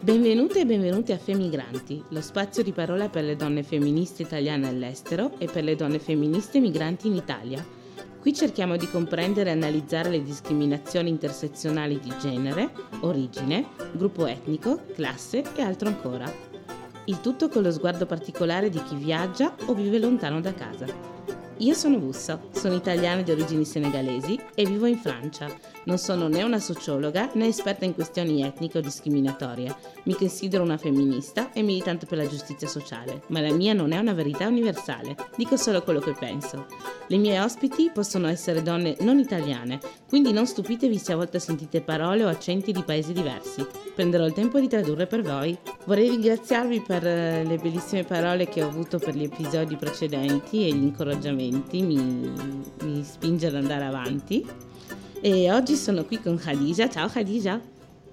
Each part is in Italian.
Benvenute e benvenuti a Femigranti, lo spazio di parola per le donne femministe italiane all'estero e per le donne femministe migranti in Italia. Qui cerchiamo di comprendere e analizzare le discriminazioni intersezionali di genere, origine, gruppo etnico, classe e altro ancora. Il tutto con lo sguardo particolare di chi viaggia o vive lontano da casa. Io sono Busso, sono italiana di origini senegalesi e vivo in Francia. Non sono né una sociologa né esperta in questioni etniche o discriminatorie. Mi considero una femminista e militante per la giustizia sociale, ma la mia non è una verità universale, dico solo quello che penso. Le mie ospiti possono essere donne non italiane, quindi non stupitevi se a volte sentite parole o accenti di paesi diversi. Prenderò il tempo di tradurre per voi. Vorrei ringraziarvi per eh, le bellissime parole che ho avuto per gli episodi precedenti e gli incoraggiamenti, mi, mi spinge ad andare avanti. E oggi sono qui con Khadija. Ciao Khadija.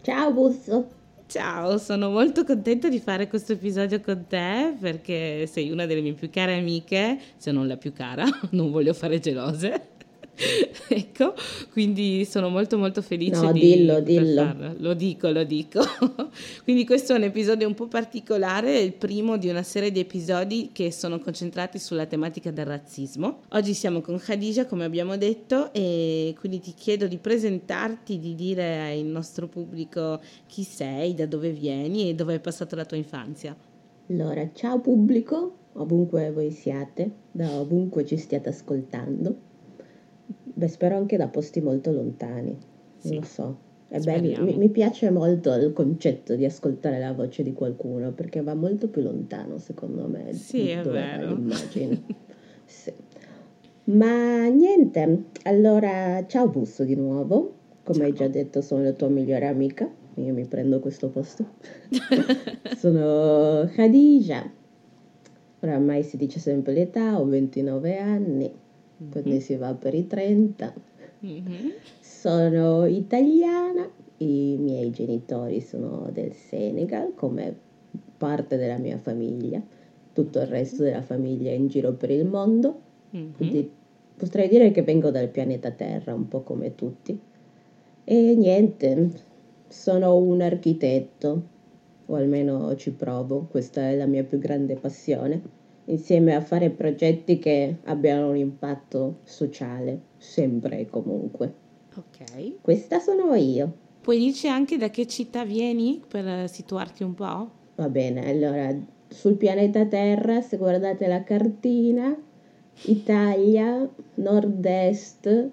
Ciao Busso. Ciao, sono molto contenta di fare questo episodio con te perché sei una delle mie più care amiche, se non la più cara, non voglio fare gelose. ecco, quindi sono molto molto felice no, di dillo, dillo. farlo. Lo dico, lo dico. quindi questo è un episodio un po' particolare, è il primo di una serie di episodi che sono concentrati sulla tematica del razzismo. Oggi siamo con Khadija, come abbiamo detto, e quindi ti chiedo di presentarti, di dire al nostro pubblico chi sei, da dove vieni e dove hai passato la tua infanzia. Allora, ciao pubblico, ovunque voi siate, da ovunque ci stiate ascoltando. Beh, spero anche da posti molto lontani, Sì. non lo so. È bello, mi, mi piace molto il concetto di ascoltare la voce di qualcuno perché va molto più lontano, secondo me, Sì, è vero. l'immagine. Sì. Ma niente, allora ciao Busso di nuovo, come hai già detto sono la tua migliore amica, io mi prendo questo posto. sono Khadija, oramai si dice sempre l'età, ho 29 anni, quindi si va per i 30. Mhm. Sono italiana, i miei genitori sono del Senegal come parte della mia famiglia, tutto il resto della famiglia è in giro per il mondo, Mhm. quindi potrei dire che vengo dal pianeta Terra, un po' come tutti. E niente, sono un architetto, o almeno ci provo, questa è la mia più grande passione, insieme a fare progetti che abbiano un impatto sociale, sempre e comunque. Ok. Questa sono io. Puoi dirci anche da che città vieni per situarti un po'? Va bene, allora sul pianeta Terra, se guardate la cartina, Italia, nord-est,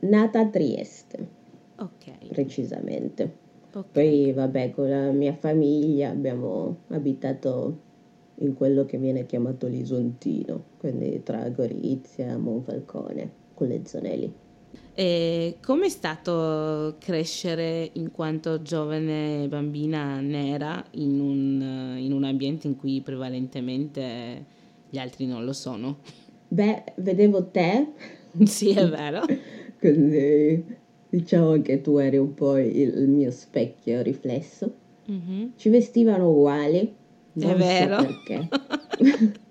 nata a Trieste, Ok. precisamente. ok. Poi, vabbè, con la mia famiglia abbiamo abitato in quello che viene chiamato l'Isontino, quindi tra Gorizia, Monfalcone, con le zone lì. E com'è stato crescere in quanto giovane bambina nera in un, in un ambiente in cui prevalentemente gli altri non lo sono? Beh, vedevo te, Sì, è vero. quindi diciamo che tu eri un po' il, il mio specchio riflesso. Mhm. Ci vestivano uguali, non so vero. perché.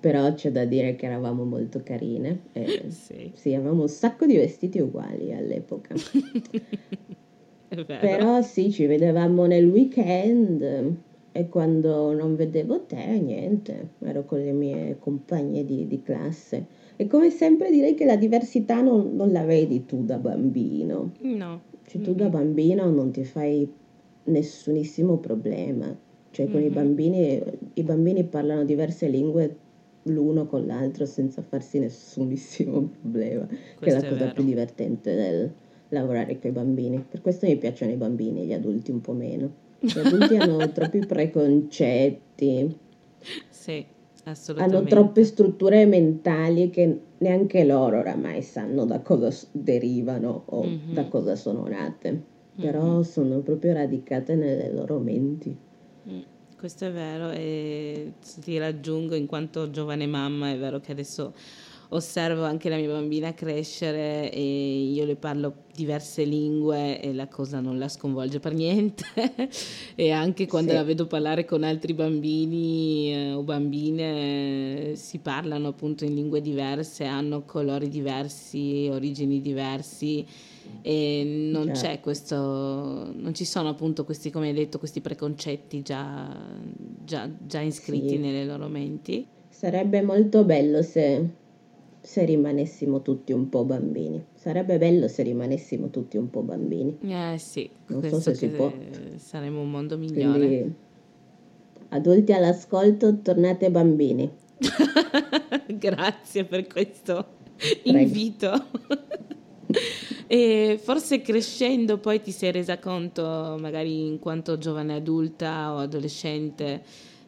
Però c'è da dire che eravamo molto carine. e Sì, sì, avevamo un sacco di vestiti uguali all'epoca. è vero. Però sì, ci vedevamo nel weekend e quando non vedevo te, niente, ero con le mie compagne di, di classe. E come sempre direi che la diversità non, non la vedi tu da bambino. No. Cioè tu da bambino non ti fai nessunissimo problema. Cioè con i Mhm. bambini, i bambini parlano diverse lingue l'uno con l'altro senza farsi nessunissimo problema. che è Questo la è cosa vero. più divertente del lavorare con i bambini. Per questo mi piacciono i bambini, gli adulti un po' meno. Gli adulti hanno troppi preconcetti, Sì, hanno assolutamente. troppe strutture mentali che neanche loro oramai sanno da cosa derivano o Mhm. da cosa sono nate. Però sono proprio radicate nelle loro menti. Mm, Questo è vero e ti raggiungo in quanto giovane mamma, è vero che adesso osservo anche la mia bambina crescere e io le parlo diverse lingue e la cosa non la sconvolge per niente e anche quando sì. la vedo parlare con altri bambini eh, o bambine eh, si parlano appunto in lingue diverse, hanno colori diversi, origini diversi e non certo. c'è questo, non ci sono appunto questi, come hai detto, questi preconcetti già, già, già iscritti sì. nelle loro menti. Sarebbe molto bello se, se rimanessimo tutti un po' bambini. Sarebbe bello se rimanessimo tutti un po' bambini. Eh sì, non so se si può. Saremmo un mondo migliore. Quindi, adulti all'ascolto, tornate bambini. Grazie per questo Prego. invito. E forse crescendo poi ti sei resa conto, magari in quanto giovane adulta o adolescente,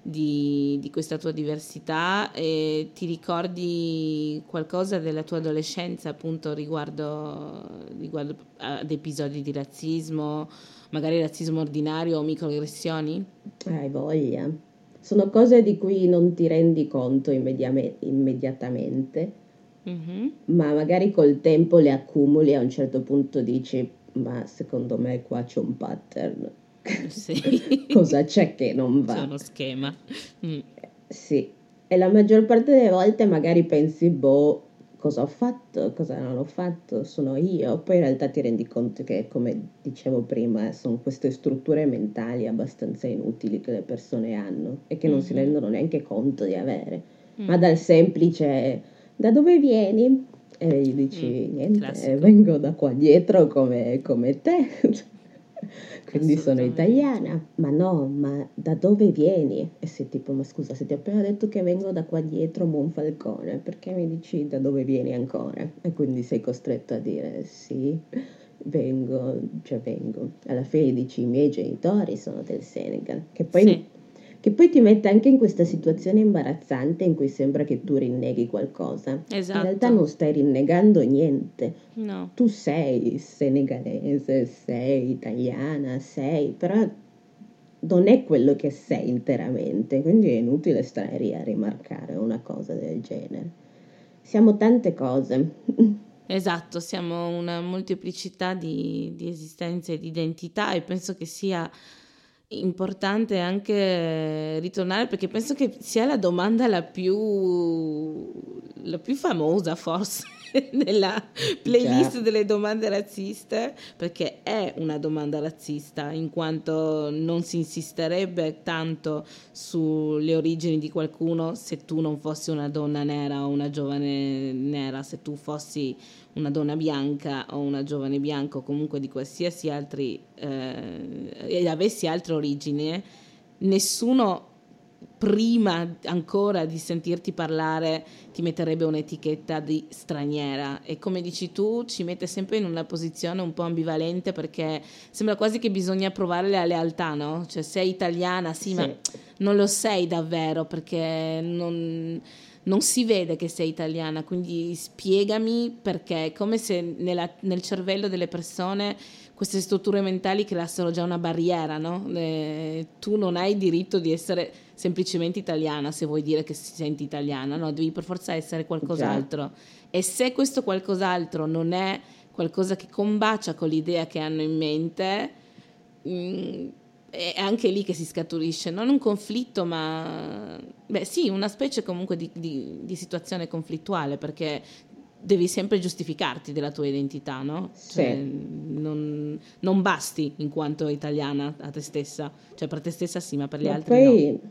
di, di, questa tua diversità e ti ricordi qualcosa della tua adolescenza appunto riguardo, riguardo ad episodi di razzismo, magari razzismo ordinario o microaggressioni? Hai voglia. Sono cose di cui non ti rendi conto immediatamente Mm-hmm. ma magari col tempo le accumuli e a un certo punto dici ma secondo me qua c'è un pattern. Sì. Cosa c'è che non va? C'è uno schema. Mm. Sì, e la maggior parte delle volte magari pensi, boh, cosa ho fatto, cosa non ho fatto, sono io. Poi in realtà ti rendi conto che, come dicevo prima, sono queste strutture mentali abbastanza inutili che le persone hanno e che non mm-hmm. si rendono neanche conto di avere. Mm. Ma dal semplice da dove vieni? E gli dici, mm, niente, eh, vengo da qua dietro come, come te. Quindi sono italiana. Ma no, ma da dove vieni? E sei tipo, ma scusa, se ti ho appena detto che vengo da qua dietro Monfalcone, perché mi dici da dove vieni ancora? E quindi sei costretto a dire sì, vengo, cioè vengo. Alla fine dici, i miei genitori sono del Senegal, che poi sì che poi ti mette anche in questa situazione imbarazzante in cui sembra che tu rinneghi qualcosa. Esatto. In realtà non stai rinnegando niente. No. Tu sei senegalese, sei italiana, sei, però non è quello che sei interamente, quindi è inutile stare lì a rimarcare una cosa del genere. Siamo tante cose. Esatto, siamo una molteplicità di, di esistenze e di identità e penso che sia importante anche ritornare perché penso che sia la domanda la più, la più famosa forse nella playlist Già. delle domande razziste perché è una domanda razzista in quanto non si insisterebbe tanto sulle origini di qualcuno se tu non fossi una donna nera o una giovane nera, se tu fossi una donna bianca o una giovane bianca o comunque di qualsiasi altri eh, e avessi altre origini, nessuno prima ancora di sentirti parlare ti metterebbe un'etichetta di straniera e come dici tu ci mette sempre in una posizione un po' ambivalente perché sembra quasi che bisogna provare la lealtà, no? Cioè sei italiana, sì, sì. ma non lo sei davvero perché non non si vede che sei italiana, quindi spiegami perché è come se nella, nel cervello delle persone queste strutture mentali creassero già una barriera, no? Eh, tu non hai diritto di essere semplicemente italiana se vuoi dire che si senti italiana, no? Devi per forza essere qualcos'altro. E se questo qualcos'altro non è qualcosa che combacia con l'idea che hanno in mente, mh, mm, è anche lì che si scaturisce, non un conflitto, ma beh, sì, una specie comunque di, di, di situazione conflittuale, perché devi sempre giustificarti della tua identità, no? Sì. Cioè, non, non, basti in quanto italiana a te stessa, cioè per te stessa sì, ma per gli ma altri poi, no.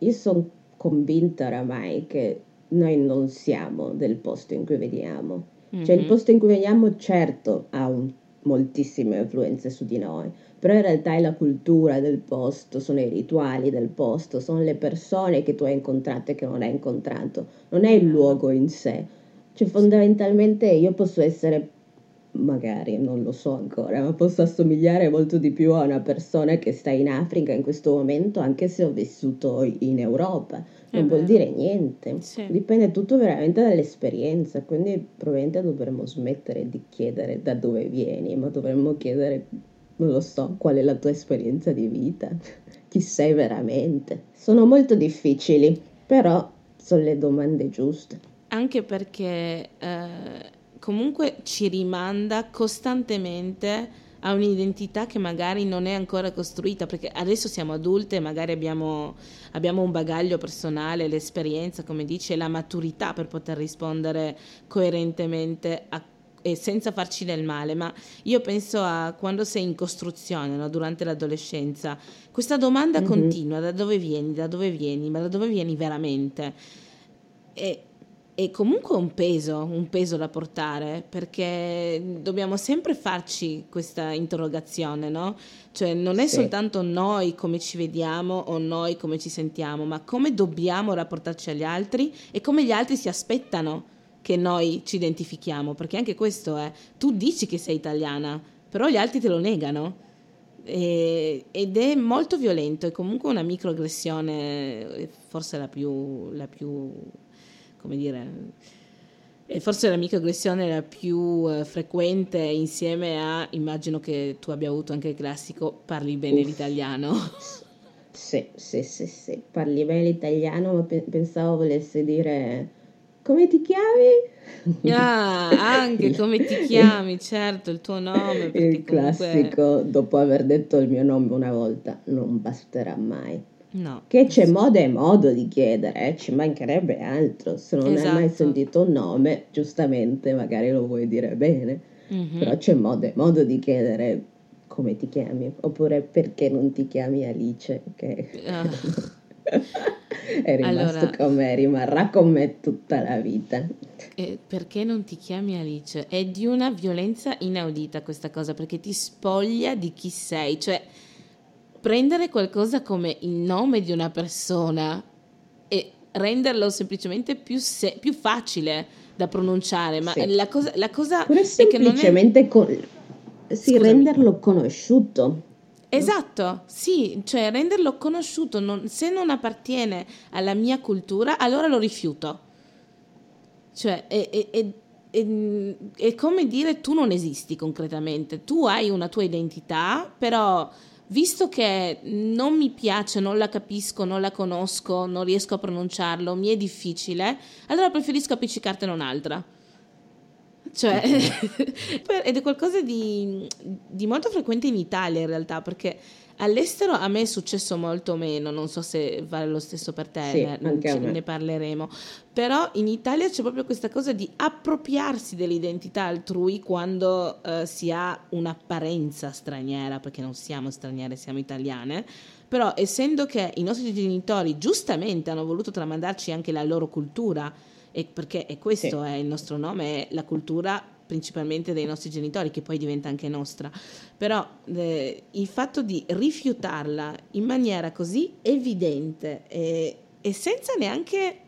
Io sono convinta oramai che noi non siamo del posto in cui veniamo. Mm-hmm. Cioè il mhm. posto in cui veniamo certo ha un, moltissime influenze su di noi, però in realtà è la cultura del posto, sono i rituali del posto, sono le persone che tu hai incontrato e che non hai incontrato, non è il luogo in sé. Cioè fondamentalmente io posso essere, magari non lo so ancora, ma posso assomigliare molto di più a una persona che sta in Africa in questo momento, anche se ho vissuto in Europa. Non vuol dire niente, sì. dipende tutto veramente dall'esperienza, quindi probabilmente dovremmo smettere di chiedere da dove vieni, ma dovremmo chiedere non lo so, qual è la tua esperienza di vita, chi sei veramente. Sono molto difficili, però sono le domande giuste. anche perché eh, comunque ci rimanda costantemente a un'identità che magari non è ancora costruita, perché adesso siamo adulte, magari abbiamo, abbiamo un bagaglio personale, l'esperienza, come dice, la maturità per poter rispondere coerentemente a e senza farci del male, ma io penso a quando sei in costruzione, no? durante l'adolescenza, questa domanda mm-hmm. continua, da dove vieni, da dove vieni, ma da dove vieni veramente? E, è comunque un peso, un peso da portare, perché dobbiamo sempre farci questa interrogazione, no? Cioè non è sì. soltanto noi come ci vediamo o noi come ci sentiamo, ma come dobbiamo rapportarci agli altri e come gli altri si aspettano che noi ci identifichiamo, perché anche questo è, tu dici che sei italiana, però gli altri te lo negano. E, ed è molto violento, è comunque una microaggressione, forse la più, la più come dire, e forse la microaggressione la più eh, frequente insieme a, immagino che tu abbia avuto anche il classico, parli bene Uff. l'italiano. Sì, sì, sì, sì, parli bene l'italiano, ma pe- pensavo volesse dire come ti chiami? Ah, anche come ti chiami, certo, il tuo nome. Il comunque... classico, dopo aver detto il mio nome una volta, non basterà mai. No. Che c'è modo e modo di chiedere, eh? ci mancherebbe altro. Se non esatto. hai mai esatto. sentito un nome, giustamente magari lo vuoi dire bene, mm-hmm. però c'è modo e modo di chiedere come ti chiami, oppure perché non ti chiami Alice, che uh. è rimasto allora, con me, rimarrà con me tutta la vita. Eh, perché non ti chiami Alice? È di una violenza inaudita questa cosa, perché ti spoglia di chi sei, cioè prendere qualcosa come il nome di una persona e renderlo semplicemente più, se- più facile da pronunciare, ma sì. la cosa, la cosa è che non è... Con... Sì, Scusami. renderlo conosciuto. Esatto, sì, cioè renderlo conosciuto, non, se non appartiene alla mia cultura, allora lo rifiuto. Cioè, è, è, è, è, come dire tu non esisti concretamente, tu hai una tua identità, però visto che non mi piace, non la capisco, non la conosco, non riesco a pronunciarlo, mi è difficile, allora preferisco appiccicartene un'altra. Cioè, ed è qualcosa di, di molto frequente in Italia in realtà, perché All'estero a me è successo molto meno, non so se vale lo stesso per te, sì, ne, ne parleremo, però in Italia c'è proprio questa cosa di appropriarsi dell'identità altrui quando eh, si ha un'apparenza straniera, perché non siamo straniere, siamo italiane, però essendo che i nostri genitori giustamente hanno voluto tramandarci anche la loro cultura, e perché e questo sì. è il nostro nome, è la cultura principalmente dei nostri genitori, che poi diventa anche nostra. Però eh, il fatto di rifiutarla in maniera così evidente e, e senza neanche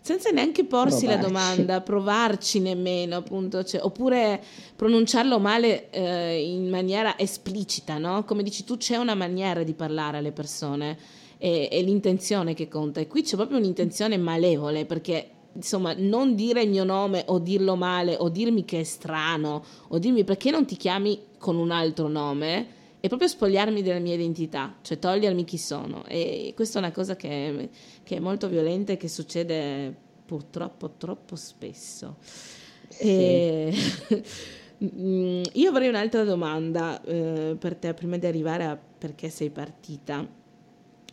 senza neanche porsi provarci. la domanda, provarci nemmeno, appunto, cioè, oppure pronunciarlo male eh, in maniera esplicita, no? Come dici tu, c'è una maniera di parlare alle persone, è, è l'intenzione che conta, e qui c'è proprio un'intenzione malevole, perché insomma, non dire il mio nome o dirlo male o dirmi che è strano o dirmi perché non ti chiami con un altro nome è proprio spogliarmi della mia identità, cioè togliermi chi sono. E questa è una cosa che, che è molto violenta e che succede purtroppo troppo spesso. Sì. E... Io avrei un'altra domanda eh, per te prima di arrivare a perché sei partita.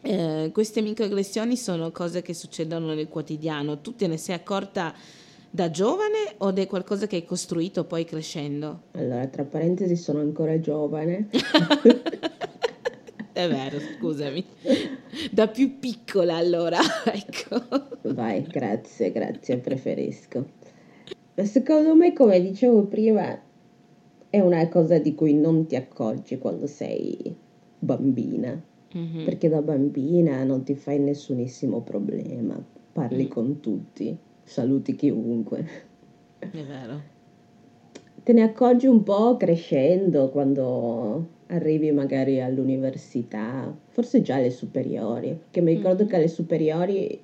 Eh, queste microaggressioni sono cose che succedono nel quotidiano. Tu te ne sei accorta da giovane o è qualcosa che hai costruito poi crescendo? Allora, tra parentesi, sono ancora giovane. È vero, scusami. Da più piccola allora, ecco. Vai, grazie, grazie, preferisco. Secondo me, come dicevo prima, è una cosa di cui non ti accorgi quando sei bambina mm-hmm. perché da bambina non ti fai nessunissimo problema, parli mm. con tutti, saluti chiunque. È vero. Te ne accorgi un po' crescendo quando arrivi magari all'università, forse già alle superiori, che mi ricordo mm-hmm. che alle superiori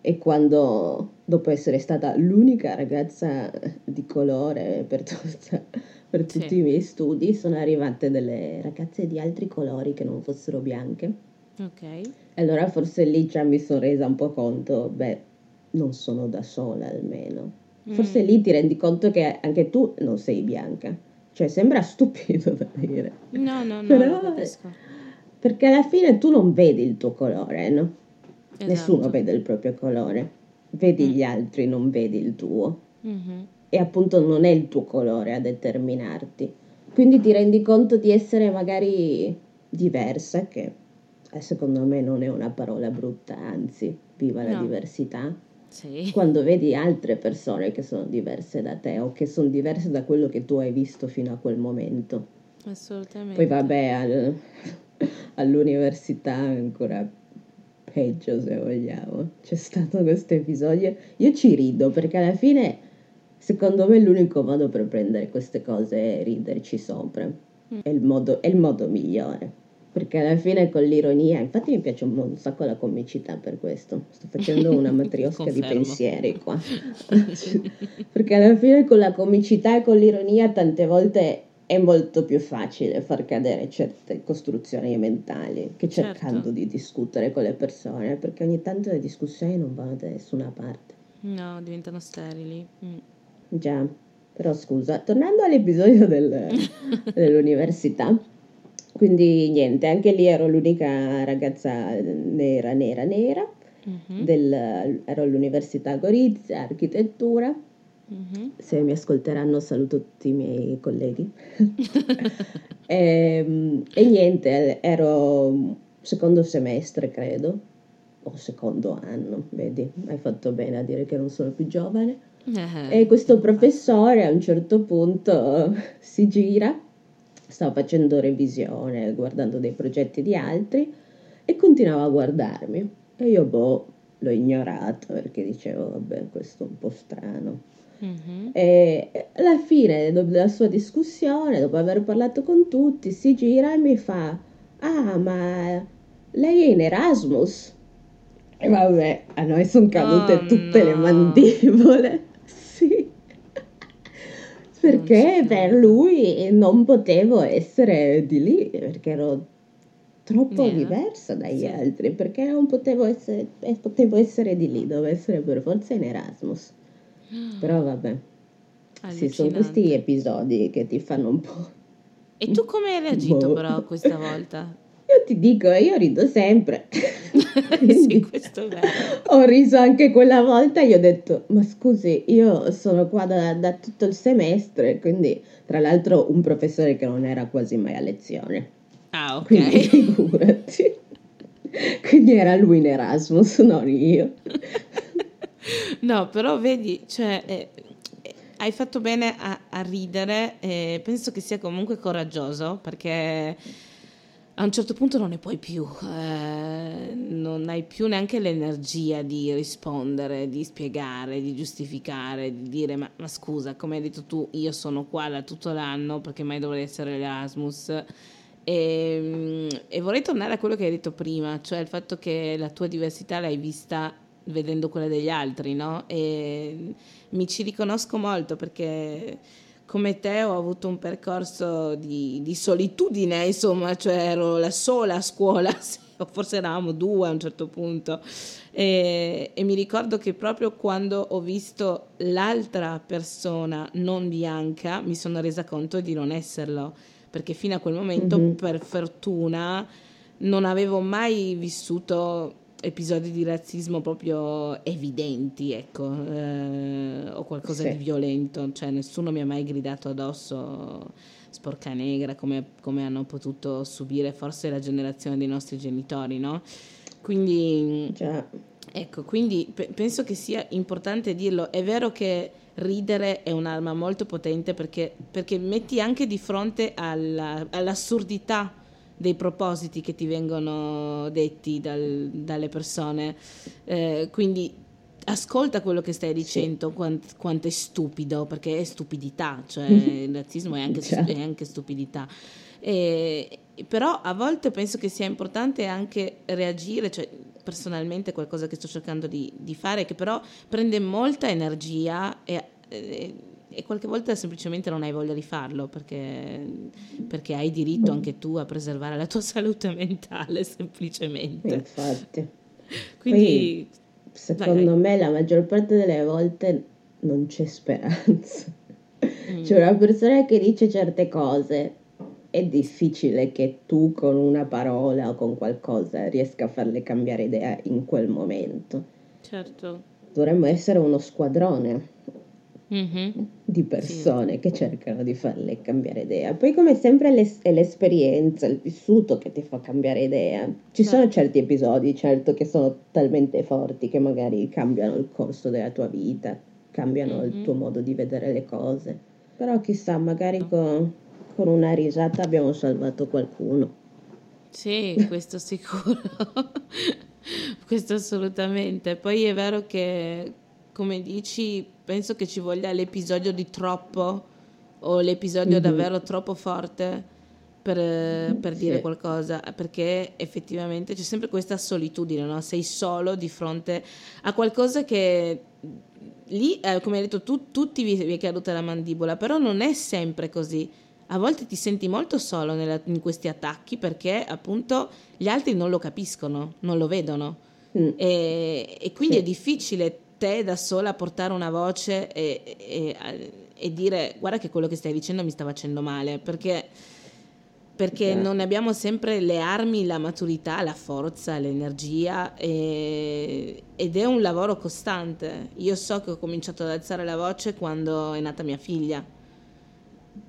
è quando, dopo essere stata l'unica ragazza di colore per tutta per tutti sì. i miei studi sono arrivate delle ragazze di altri colori che non fossero bianche. Ok. Allora forse lì già mi sono resa un po' conto, beh, non sono da sola almeno. Forse mm. lì ti rendi conto che anche tu non sei bianca. Cioè, sembra stupido da dire. No, no, no, Però, Perché alla fine tu non vedi il tuo colore, no? Esatto. Nessuno vede il proprio colore. Vedi mm. gli altri, non vedi il tuo. Mm-hmm. E appunto non è il tuo colore a determinarti. Quindi ti rendi conto di essere magari diversa, che eh, secondo me non è una parola brutta, anzi, viva la no. diversità. Sì. Quando vedi altre persone che sono diverse da te o che sono diverse da quello che tu hai visto fino a quel momento. Assolutamente. Poi vabbè, al, all'università ancora peggio se vogliamo. C'è stato questo episodio. Io ci rido perché alla fine, secondo me, l'unico modo per prendere queste cose è riderci sopra. Mm. È, il modo, è il modo migliore perché alla fine con l'ironia, infatti mi piace un, sacco la comicità per questo, sto facendo una matriosca di pensieri qua, perché alla fine con la comicità e con l'ironia tante volte è molto più facile far cadere certe costruzioni mentali che certo. cercando certo. di discutere con le persone, perché ogni tanto le discussioni non vanno da nessuna parte. No, diventano sterili. Mm. Già, però scusa, tornando all'episodio del, dell'università, quindi niente, anche lì ero l'unica ragazza nera, nera, nera. Mm-hmm. Del, ero all'Università Gorizia, architettura. Mm-hmm. Se mi ascolteranno saluto tutti i miei colleghi. e, ehm, e, niente, ero secondo semestre credo, o secondo anno, vedi, hai fatto bene a dire che non sono più giovane. Uh-huh. E questo professore a un certo punto si gira stavo facendo revisione, guardando dei progetti di altri e continuava a guardarmi. E io, boh, l'ho ignorato perché dicevo, vabbè, questo è un po' strano. Mm-hmm. E alla fine della sua discussione, dopo aver parlato con tutti, si gira e mi fa: Ah, ma lei è in Erasmus? E vabbè, a noi sono cadute oh, tutte no. le mandibole. Perché per lui non potevo essere di lì, perché ero troppo yeah. diversa dagli sì. altri, perché non potevo essere, eh, potevo essere di lì, dovevo essere per forza in Erasmus. Però vabbè, sì, sono questi episodi che ti fanno un po'... E tu come hai reagito boh. però questa volta? Io ti dico, io rido sempre. sì, questo è. Ho riso anche quella volta e gli ho detto, ma scusi, io sono qua da, da, tutto il semestre, quindi tra l'altro un professore che non era quasi mai a lezione. Ah, ok. Quindi figurati. quindi era lui in Erasmus, non io. no, però vedi, cioè... Eh, hai fatto bene a, a ridere e penso che sia comunque coraggioso perché a un certo punto non ne puoi più, eh, non hai più neanche l'energia di rispondere, di spiegare, di giustificare, di dire ma, ma scusa, come hai detto tu, io sono qua da tutto l'anno perché mai dovrei essere l'Erasmus. E, mm, e vorrei tornare a quello che hai detto prima, cioè il fatto che la tua diversità l'hai vista vedendo quella degli altri, no? E mi ci riconosco molto perché come te ho avuto un percorso di, di, solitudine, insomma, cioè ero la sola a scuola, forse eravamo due a un certo punto. E, e, mi ricordo che proprio quando ho visto l'altra persona non bianca mi sono resa conto di non esserlo, perché fino a quel momento, mm-hmm. per fortuna, non avevo mai vissuto episodi di razzismo proprio evidenti, ecco, eh, o qualcosa sì. di violento, cioè nessuno mi ha mai gridato addosso sporca negra come, come, hanno potuto subire forse la generazione dei nostri genitori, no? Quindi, Già. ecco, quindi pe- penso che sia importante dirlo. È vero che ridere è un'arma molto potente perché, perché metti anche di fronte alla, all'assurdità dei propositi che ti vengono detti dal, dalle persone. Eh, quindi ascolta quello che stai dicendo, sì. quant, quanto è stupido, perché è stupidità, cioè il razzismo è anche, cioè. è anche stupidità. E, però a volte penso che sia importante anche reagire, cioè personalmente qualcosa che sto cercando di, di fare, che però prende molta energia e, e e qualche volta semplicemente non hai voglia di farlo perché, perché, hai diritto anche tu a preservare la tua salute mentale semplicemente. Infatti. Quindi... Poi, secondo vai, vai. me la maggior parte delle volte non c'è speranza. Mm. C'è una persona che dice certe cose, è difficile che tu con una parola o con qualcosa riesca a farle cambiare idea in quel momento. Certo. Dovremmo essere uno squadrone mm-hmm. di persone sì. che cercano di farle cambiare idea. Poi come sempre è l'esperienza, il vissuto che ti fa cambiare idea. Ci certo. sono certi episodi, certo, che sono talmente forti che magari cambiano il corso della tua vita, cambiano mm-hmm. il tuo modo di vedere le cose. Però chissà, magari con, con una risata abbiamo salvato qualcuno. Sì, questo sicuro. questo assolutamente. Poi è vero che, come dici, penso che ci voglia l'episodio di troppo o l'episodio mm-hmm. davvero troppo forte per, per sì. dire qualcosa, perché effettivamente c'è sempre questa solitudine, no? sei solo di fronte a qualcosa che lì, eh, come hai detto tu, tutti vi, vi è caduta la mandibola, però non è sempre così. A volte ti senti molto solo nella, in questi attacchi perché appunto gli altri non lo capiscono, non lo vedono. Mm. E, e, quindi sì. è difficile te da sola portare una voce e, e, e, dire guarda che quello che stai dicendo mi sta facendo male, perché, perché yeah. non abbiamo sempre le armi, la maturità, la forza, l'energia ed è un lavoro costante. Io so che ho cominciato ad alzare la voce quando è nata mia figlia,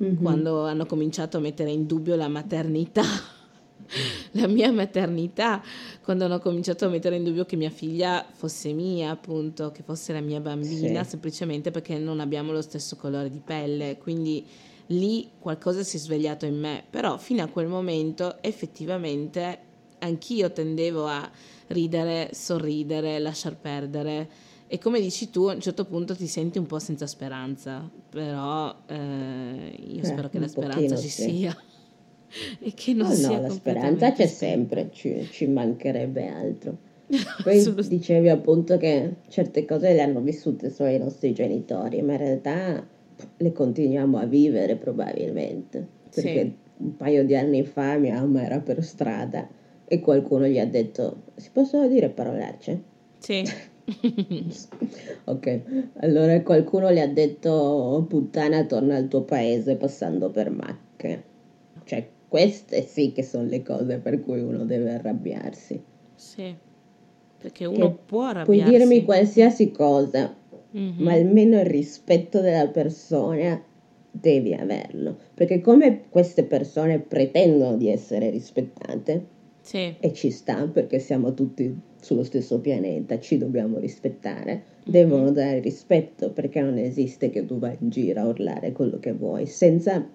mm-hmm. quando hanno cominciato a mettere in dubbio la maternità la mia maternità, quando hanno cominciato a mettere in dubbio che mia figlia fosse mia, appunto, che fosse la mia bambina, sì. semplicemente perché non abbiamo lo stesso colore di pelle. Quindi lì qualcosa si è svegliato in me, però fino a quel momento effettivamente anch'io tendevo a ridere, sorridere, lasciar perdere. E come dici tu, a un certo punto ti senti un po' senza speranza, però eh, io eh, spero che la speranza ci sì. sia. e che non oh, sia no, la speranza c'è sempre, ci, ci mancherebbe altro. Poi dicevi appunto che certe cose le hanno vissute solo i nostri genitori, ma in realtà le continuiamo a vivere probabilmente. Perché sì. un paio di anni fa mia mamma era per strada e qualcuno gli ha detto: Si possono dire parolacce? Sì. ok, allora qualcuno gli ha detto puttana torna al tuo paese passando per macche. Cioè, queste sì che sono le cose per cui uno deve arrabbiarsi. Sì, perché uno che può arrabbiarsi. Puoi dirmi qualsiasi cosa, mm-hmm. ma almeno il rispetto della persona devi averlo. Perché come queste persone pretendono di essere rispettate, sì. e ci sta perché siamo tutti sullo stesso pianeta, ci dobbiamo rispettare, mm-hmm. devono dare rispetto perché non esiste che tu vai in giro a urlare quello che vuoi senza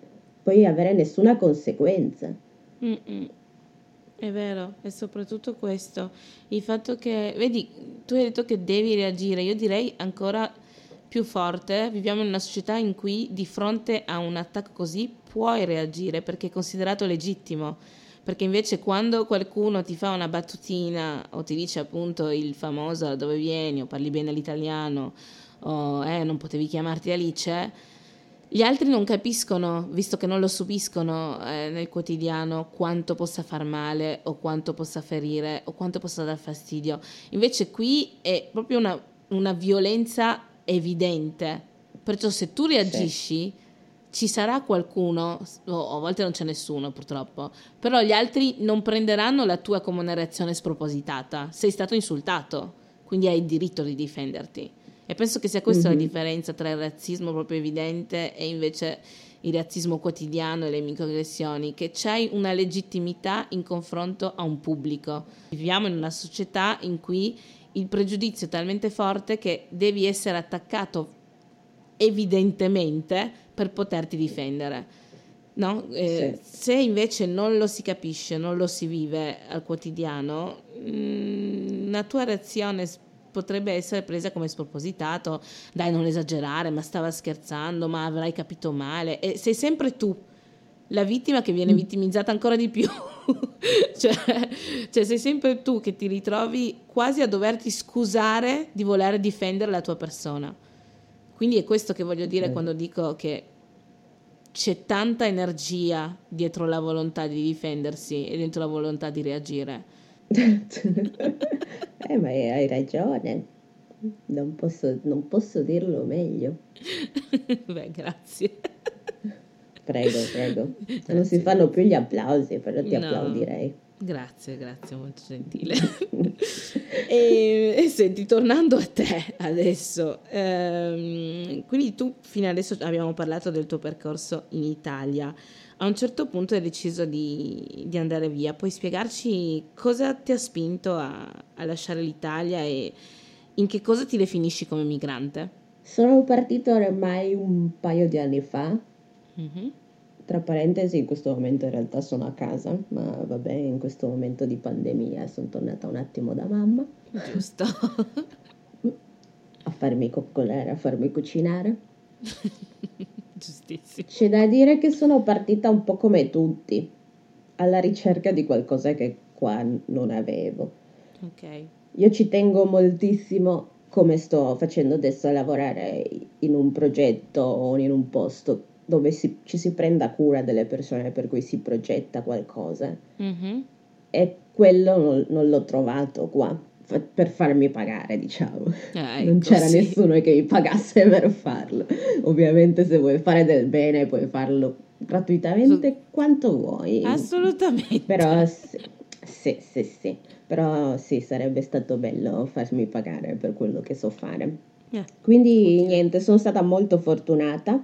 poi avere nessuna conseguenza. Mm-mm. È vero, e soprattutto questo, il fatto che, vedi, tu hai detto che devi reagire, io direi ancora più forte, viviamo in una società in cui di fronte a un attacco così puoi reagire perché è considerato legittimo, perché invece quando qualcuno ti fa una battutina o ti dice appunto il famoso da dove vieni? o parli bene l'italiano? o eh, non potevi chiamarti Alice, gli altri non capiscono, visto che non lo subiscono eh, nel quotidiano, quanto possa far male o quanto possa ferire o quanto possa dar fastidio. Invece qui è proprio una, una violenza evidente. Perciò se tu reagisci, sì. ci sarà qualcuno, o a volte non c'è nessuno purtroppo, però gli altri non prenderanno la tua come una reazione spropositata. Sei stato insultato, quindi hai il diritto di difenderti. E penso che sia questa mm-hmm. la differenza tra il razzismo proprio evidente e invece il razzismo quotidiano e le microaggressioni, che c'è una legittimità in confronto a un pubblico. Viviamo in una società in cui il pregiudizio è talmente forte che devi essere attaccato evidentemente per poterti difendere. No? Eh, sì. Se invece non lo si capisce, non lo si vive al quotidiano, mh, mm, una tua reazione potrebbe essere presa come spropositato, dai non esagerare, ma stava scherzando, ma avrai capito male, e sei sempre tu la vittima che viene mm. vittimizzata ancora di più. cioè, cioè, sei sempre tu che ti ritrovi quasi a doverti scusare di voler difendere la tua persona. Quindi è questo che voglio dire quando dico che c'è tanta energia dietro la volontà di difendersi e dentro la volontà di reagire. Eh, ma hai ragione. Non posso, non posso dirlo meglio. Beh, grazie. Prego, prego. Grazie. Non si fanno più gli applausi, però ti No. applaudirei. Grazie, grazie, molto gentile. e, e senti, tornando a te adesso, ehm, quindi tu fino adesso abbiamo parlato del tuo percorso in Italia. A un certo punto hai deciso di, di andare via. Puoi spiegarci cosa ti ha spinto a, a lasciare l'Italia e in che cosa ti definisci come migrante? Sono partito ormai un paio di anni fa. Mhm. Tra parentesi, in questo momento in realtà sono a casa, ma vabbè, in questo momento di pandemia sono tornata un attimo da mamma Giusto. a farmi coccolare, a farmi cucinare. Giustissimo. C'è da dire che sono partita un po' come tutti, alla ricerca di qualcosa che qua non avevo. Ok. Io ci tengo moltissimo, come sto facendo adesso, a lavorare in un progetto o in un posto dove si- ci si prenda cura delle persone per cui si progetta qualcosa. Mhm. E quello non, non l'ho trovato qua, per farmi pagare, diciamo. Non ecco, c'era sì. nessuno che mi pagasse per farlo. Ovviamente se vuoi fare del bene puoi farlo gratuitamente quanto vuoi. Assolutamente. Però sì, sì, sì, sì. Però sì, sarebbe stato bello farmi pagare per quello che so fare. Eh, Quindi niente, sono stata molto fortunata.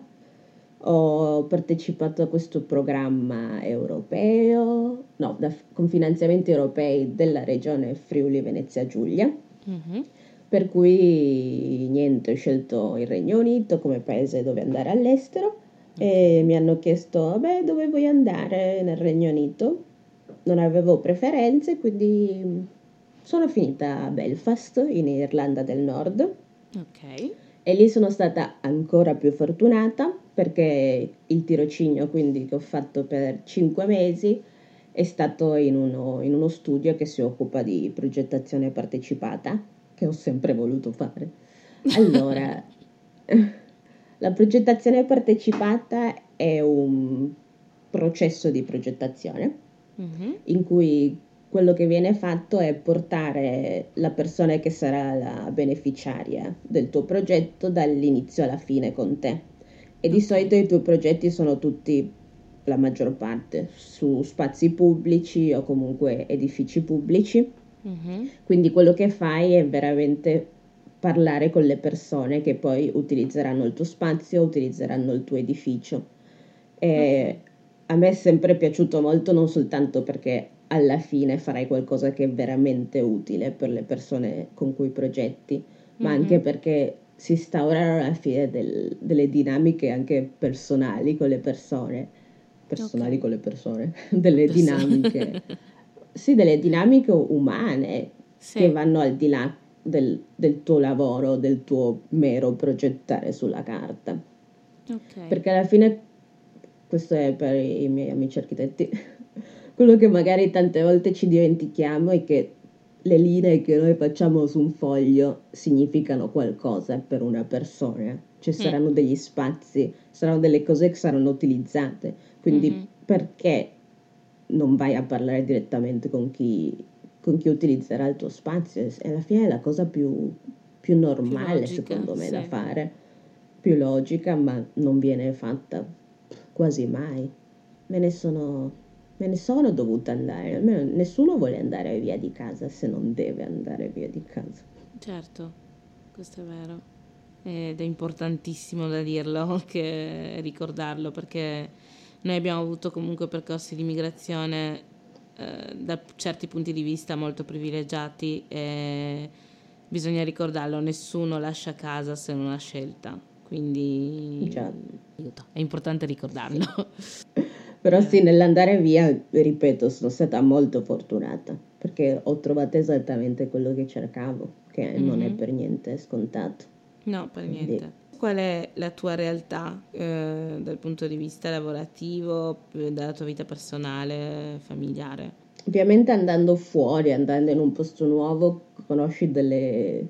Ho partecipato a questo programma europeo, no, da- con finanziamenti europei della regione Friuli Venezia Giulia. mhm. Per cui niente, ho scelto il Regno Unito come paese dove andare all'estero e mi hanno chiesto, vabbè, dove vuoi andare nel Regno Unito? Non avevo preferenze, quindi sono finita a Belfast, in Irlanda del Nord, Ok. e lì sono stata ancora più fortunata perché il tirocinio, quindi che ho fatto per cinque mesi, è stato in uno, in uno studio che si occupa di progettazione partecipata, che ho sempre voluto fare. Allora, la progettazione partecipata è un processo di progettazione Mhm. in cui quello che viene fatto è portare la persona che sarà la beneficiaria del tuo progetto dall'inizio alla fine con te. E di solito i tuoi progetti sono tutti, la maggior parte, su spazi pubblici o comunque edifici pubblici. Mhm. Quindi quello che fai è veramente parlare con le persone che poi utilizzeranno il tuo spazio, utilizzeranno il tuo edificio. E a me è sempre piaciuto molto, non soltanto perché alla fine farai qualcosa che è veramente utile per le persone con cui progetti, ma Mhm. anche perché si instaurano alla fine del- delle dinamiche anche personali con le persone, personali Ok. con le persone, delle Perso- dinamiche, sì, delle dinamiche umane Sì. che vanno al di là del, del tuo lavoro, del tuo mero progettare sulla carta. Ok. Perché alla fine, questo è per i miei amici architetti, quello che magari tante volte ci dimentichiamo è che le linee che noi facciamo su un foglio significano qualcosa per una persona. Ci saranno degli spazi, saranno delle cose che saranno utilizzate. Quindi Mhm. perché non vai a parlare direttamente con chi, con chi utilizzerà il tuo spazio? E alla fine è la cosa più, più normale, logica, secondo me, da sì. fare. Più logica, ma non viene fatta quasi mai. Me ne sono, me ne sono dovuta andare. Almeno nessuno vuole andare via di casa se non deve andare via di casa. Certo, questo è vero. Ed è importantissimo da dirlo, che ricordarlo, perché noi abbiamo avuto comunque percorsi di migrazione eh, da certi punti di vista molto privilegiati e bisogna ricordarlo, nessuno lascia casa se non ha scelta. Quindi Già. aiuto, è importante ricordarlo. Però sì, nell'andare via, ripeto, sono stata molto fortunata perché ho trovato esattamente quello che cercavo, che non è Mhm. per niente scontato. No, per Quindi- niente. Qual è la tua realtà eh, dal punto di vista lavorativo, eh, della tua vita personale, familiare? Ovviamente andando fuori, andando in un posto nuovo, conosci delle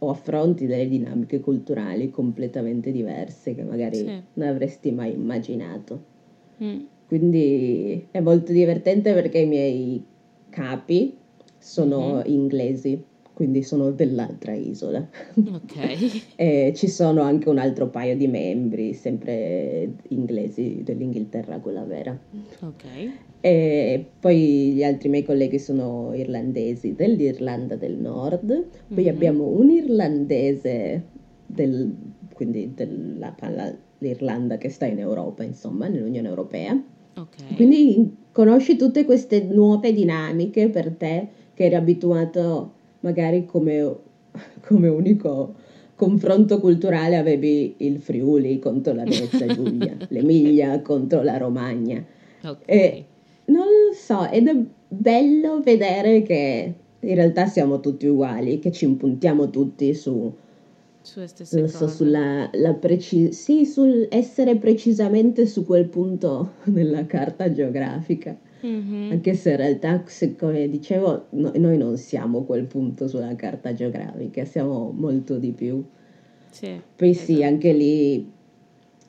o affronti delle dinamiche culturali completamente diverse che magari Sì. non avresti mai immaginato. Mm, Quindi è molto divertente perché i miei capi sono Mhm. inglesi, quindi sono dell'altra isola. Ok. e ci sono anche un altro paio di membri, sempre inglesi dell'Inghilterra, quella vera. Ok. E poi gli altri miei colleghi sono irlandesi dell'Irlanda del Nord, poi Mhm. abbiamo un irlandese del, quindi dell'Irlanda che sta in Europa, insomma, nell'Unione Europea. Ok. Quindi conosci tutte queste nuove dinamiche per te che eri abituato magari come, come unico confronto culturale avevi il Friuli contro la Venezia Giulia, l'Emilia contro la Romagna. Ok. E non lo so, ed è bello vedere che in realtà siamo tutti uguali, che ci impuntiamo tutti su, Stesse non so, cose. sulla la preci- sì, sul essere precisamente su quel punto nella carta geografica. Mhm. Anche se in realtà, se- come dicevo, no- noi non siamo quel punto sulla carta geografica, siamo molto di più. Sì. Poi sì, esatto. anche lì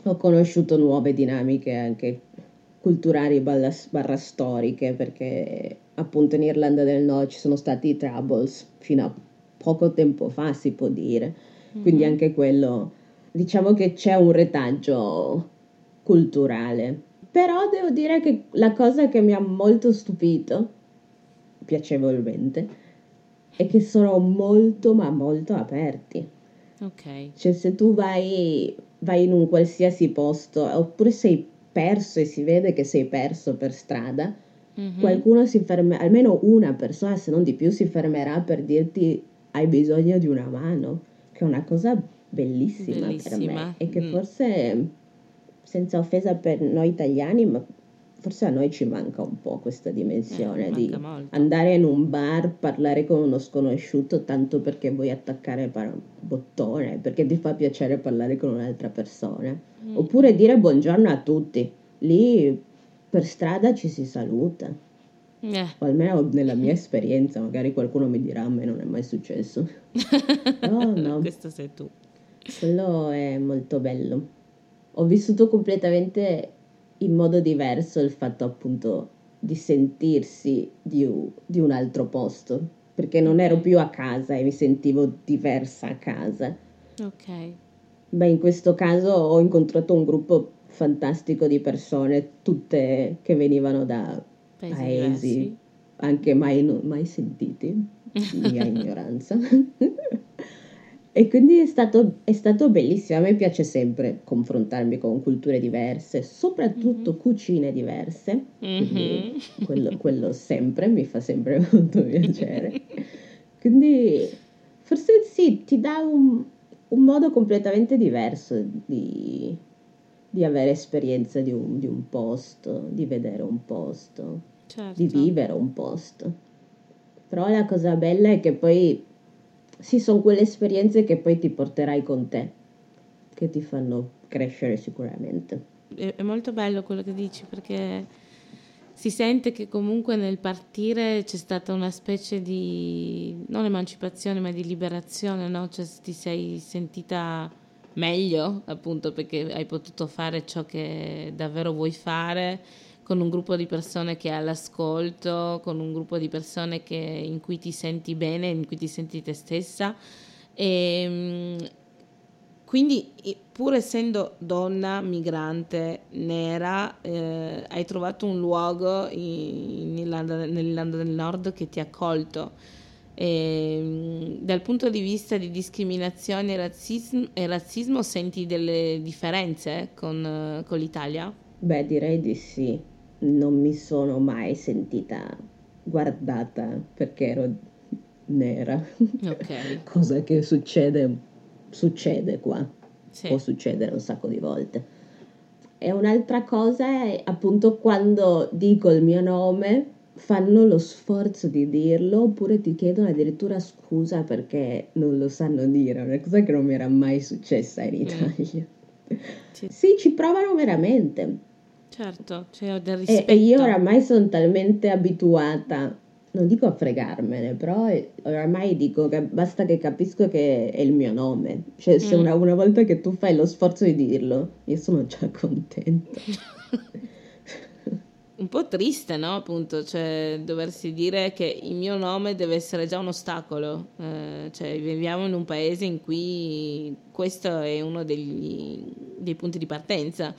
ho conosciuto nuove dinamiche anche culturali barra, barra storiche, perché appunto in Irlanda del Nord ci sono stati i Troubles fino a poco tempo fa, si può dire. Quindi Mhm. anche quello, diciamo che c'è un retaggio culturale. Però devo dire che la cosa che mi ha molto stupito, piacevolmente, è che sono molto ma molto aperti. Ok. Cioè se tu vai, vai in un qualsiasi posto, oppure sei perso e si vede che sei perso per strada, Mhm. qualcuno si ferma, almeno una persona, se non di più, si fermerà per dirti hai bisogno di una mano, che è una cosa bellissima, per Bellissima. me e che Mm. forse, senza offesa per noi italiani, ma forse a noi ci manca un po' questa dimensione Eh, di molto. andare in un bar, parlare con uno sconosciuto tanto perché vuoi attaccare il bottone, perché ti fa piacere parlare con un'altra persona, Mm. oppure dire buongiorno a tutti. Lì per strada ci si saluta, Eh. o almeno nella mia esperienza, magari qualcuno mi dirà a me non è mai successo. No, no. Questo sei tu. Quello è molto bello. Ho vissuto completamente in modo diverso il fatto appunto di sentirsi di, di un altro posto, perché non ero più a casa e mi sentivo diversa a casa. Ok. Beh, in questo caso ho incontrato un gruppo fantastico di persone, tutte che venivano da Paesi paesi anche mai, no- mai sentiti, mia ignoranza. E quindi è stato, è stato bellissimo, a me piace sempre confrontarmi con culture diverse, soprattutto cucine diverse, Mhm. quello, quello sempre, mi fa sempre molto piacere. Quindi forse sì, ti dà un, un modo completamente diverso di, di avere esperienza di un, di un posto, di vedere un posto, Certo. di vivere un posto. Però la cosa bella è che poi sì, sono quelle esperienze che poi ti porterai con te, che ti fanno crescere sicuramente. È, è molto bello quello che dici perché si sente che comunque nel partire c'è stata una specie di, non emancipazione, ma di liberazione, no? Cioè ti sei sentita meglio, appunto, perché hai potuto fare ciò che davvero vuoi fare con un gruppo di persone che è all'ascolto, con un gruppo di persone che- in cui ti senti bene, in cui ti senti te stessa. E, mm, quindi, pur essendo donna, migrante, nera, eh, hai trovato un luogo in Irlanda- nell'Irlanda del Nord che ti ha accolto. E, mm, dal punto di vista di discriminazione e razzismo, e razzismo senti delle differenze con, con l'Italia? Beh, direi di sì. Non mi sono mai sentita guardata perché ero nera. Ok, Cosa che succede, succede qua, sì. può succedere un sacco di volte. E un'altra cosa è appunto quando dico il mio nome, fanno lo sforzo di dirlo oppure ti chiedono addirittura scusa perché non lo sanno dire, una cosa che non mi era mai successa in Italia. Sì. Sì, ci provano veramente. Certo, c'è del E, rispetto. e io oramai sono talmente abituata, non dico a fregarmene, però eh, oramai dico che basta che capisco che è il mio nome. Cioè, se Mm. una, una volta che tu fai lo sforzo di dirlo, io sono già contenta. po' triste, no? Appunto, cioè doversi dire che il mio nome deve essere già un ostacolo. Eh, cioè, viviamo in un paese in cui questo è uno degli, dei punti di partenza.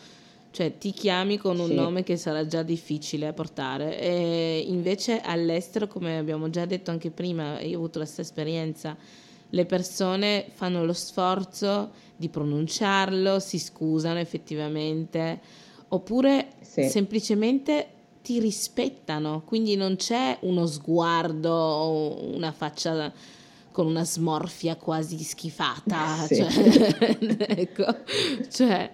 Cioè, ti chiami con un sì. nome che sarà già difficile a portare. E invece all'estero, come abbiamo già detto anche prima, io ho avuto la stessa esperienza le persone fanno lo sforzo di pronunciarlo, si scusano effettivamente oppure sì. semplicemente ti rispettano, quindi non c'è uno sguardo o una faccia con una smorfia quasi schifata, sì. cioè, ecco, cioè,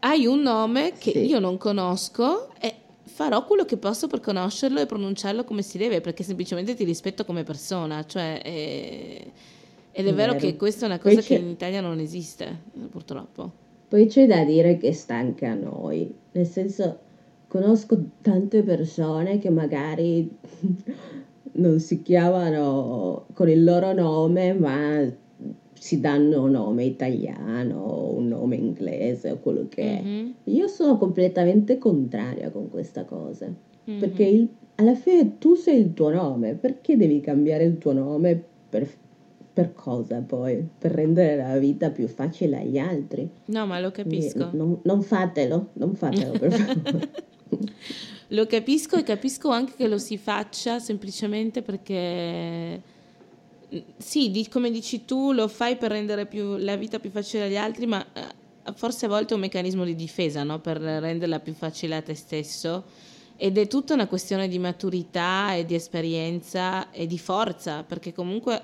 hai un nome che sì. io non conosco e farò quello che posso per conoscerlo e pronunciarlo come si deve, perché semplicemente ti rispetto come persona, cioè, eh, ed è vero, vero, che questa è una cosa che in Italia non esiste, purtroppo. Poi c'è da dire che sta anche a noi, nel senso conosco tante persone che magari non si chiamano con il loro nome, ma si danno un nome italiano, un nome inglese o quello che è. Mm-hmm. Io sono completamente contraria con questa cosa, mm-hmm. perché il, alla fine tu sei il tuo nome, perché devi cambiare il tuo nome per per cosa poi? Per rendere la vita più facile agli altri. No, ma lo capisco. Non, non fatelo, non fatelo per favore. lo capisco e capisco anche che lo si faccia semplicemente perché sì, come dici tu, lo fai per rendere più, la vita più facile agli altri, ma eh, forse a volte è un meccanismo di difesa, no? per renderla più facile a te stesso. Ed è tutta una questione di maturità e di esperienza e di forza, perché comunque